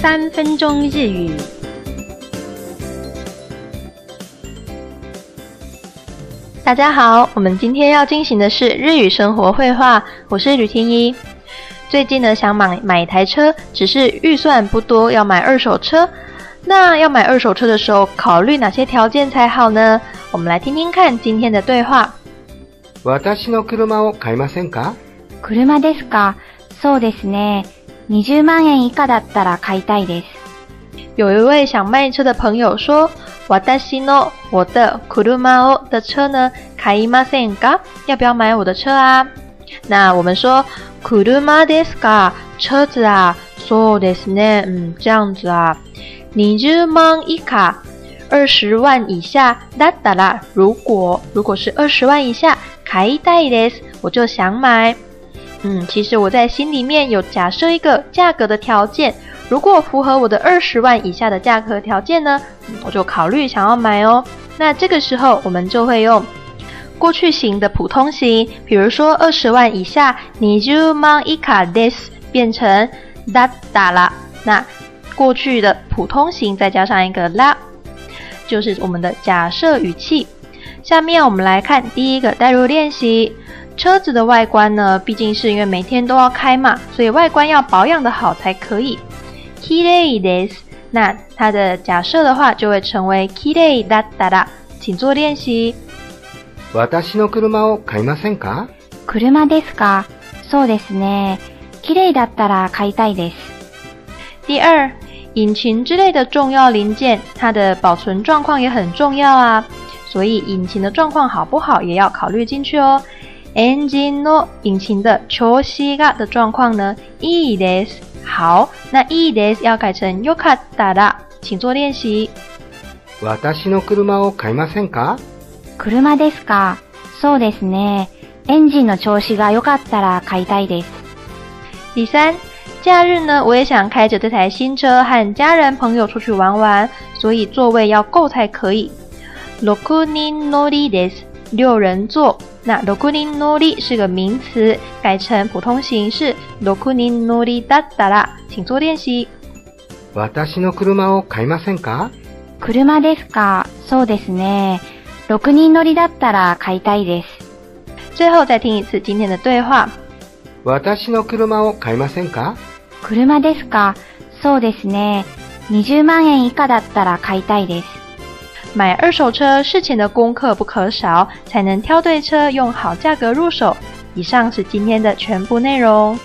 三分钟日语。大家好，我们今天要进行的是日语生活绘画，我是吕天一。最近呢想买买一台车，只是预算不多，要买二手车。那要买二手车的时候，考虑哪些条件才好呢？我们来听听看今天的对话。私の車を買いませんか？車ですか？そうですね。20万円以下だったら買いたいです。有一位想卖车的朋友说：“私の我的車を的车呢買いませんか？要不要买我的车啊？”那我们说車ですか？车子啊，そうですね，嗯，这样子啊。20万以下，二十万以下だったら，如果如果是二十万以下，買いたいです，我就想买。嗯，其实我在心里面有假设一个价格的条件，如果符合我的二十万以下的价格条件呢，我就考虑想要买哦。那这个时候我们就会用过去型的普通型，比如说二十万以下，你就忙一卡 this 变成 that 啦。那过去的普通型再加上一个 la，就是我们的假设语气。下面我们来看第一个代入练习。车子的外观呢，毕竟是因为每天都要开嘛，所以外观要保养的好才可以。きれいです。那它的假设的话，就会成为きれいだったら。请做练习。私の車を買いませんか？車ですか？そうですね。きれいだったら買いたいです。第二，引擎之类的重要零件，它的保存状况也很重要啊。所以引擎的状况好不好也要考虑进去哦。Engine 引擎的调子的状况呢？E 好，那 E days 要改成よかったら，请做练习。私の車を買いませんか？車ですか？そうですね。エンジンの調子がかったら買いたいです。第三，假日呢，我也想开着这台新车和家人朋友出去玩玩，所以座位要够才可以。六人乗りです。六人座。那六人乗り是个名词，改成普通形式六人乗りだったら，请做练习。私の車を買いませんか？車ですか？そうですね。六人乗りだったら買いたいです。最後再听一次今天的对话。私の車を買いませんか？車ですか？そうですね。20万円以下だったら買いたいです。买二手车，事前的功课不可少，才能挑对车，用好价格入手。以上是今天的全部内容。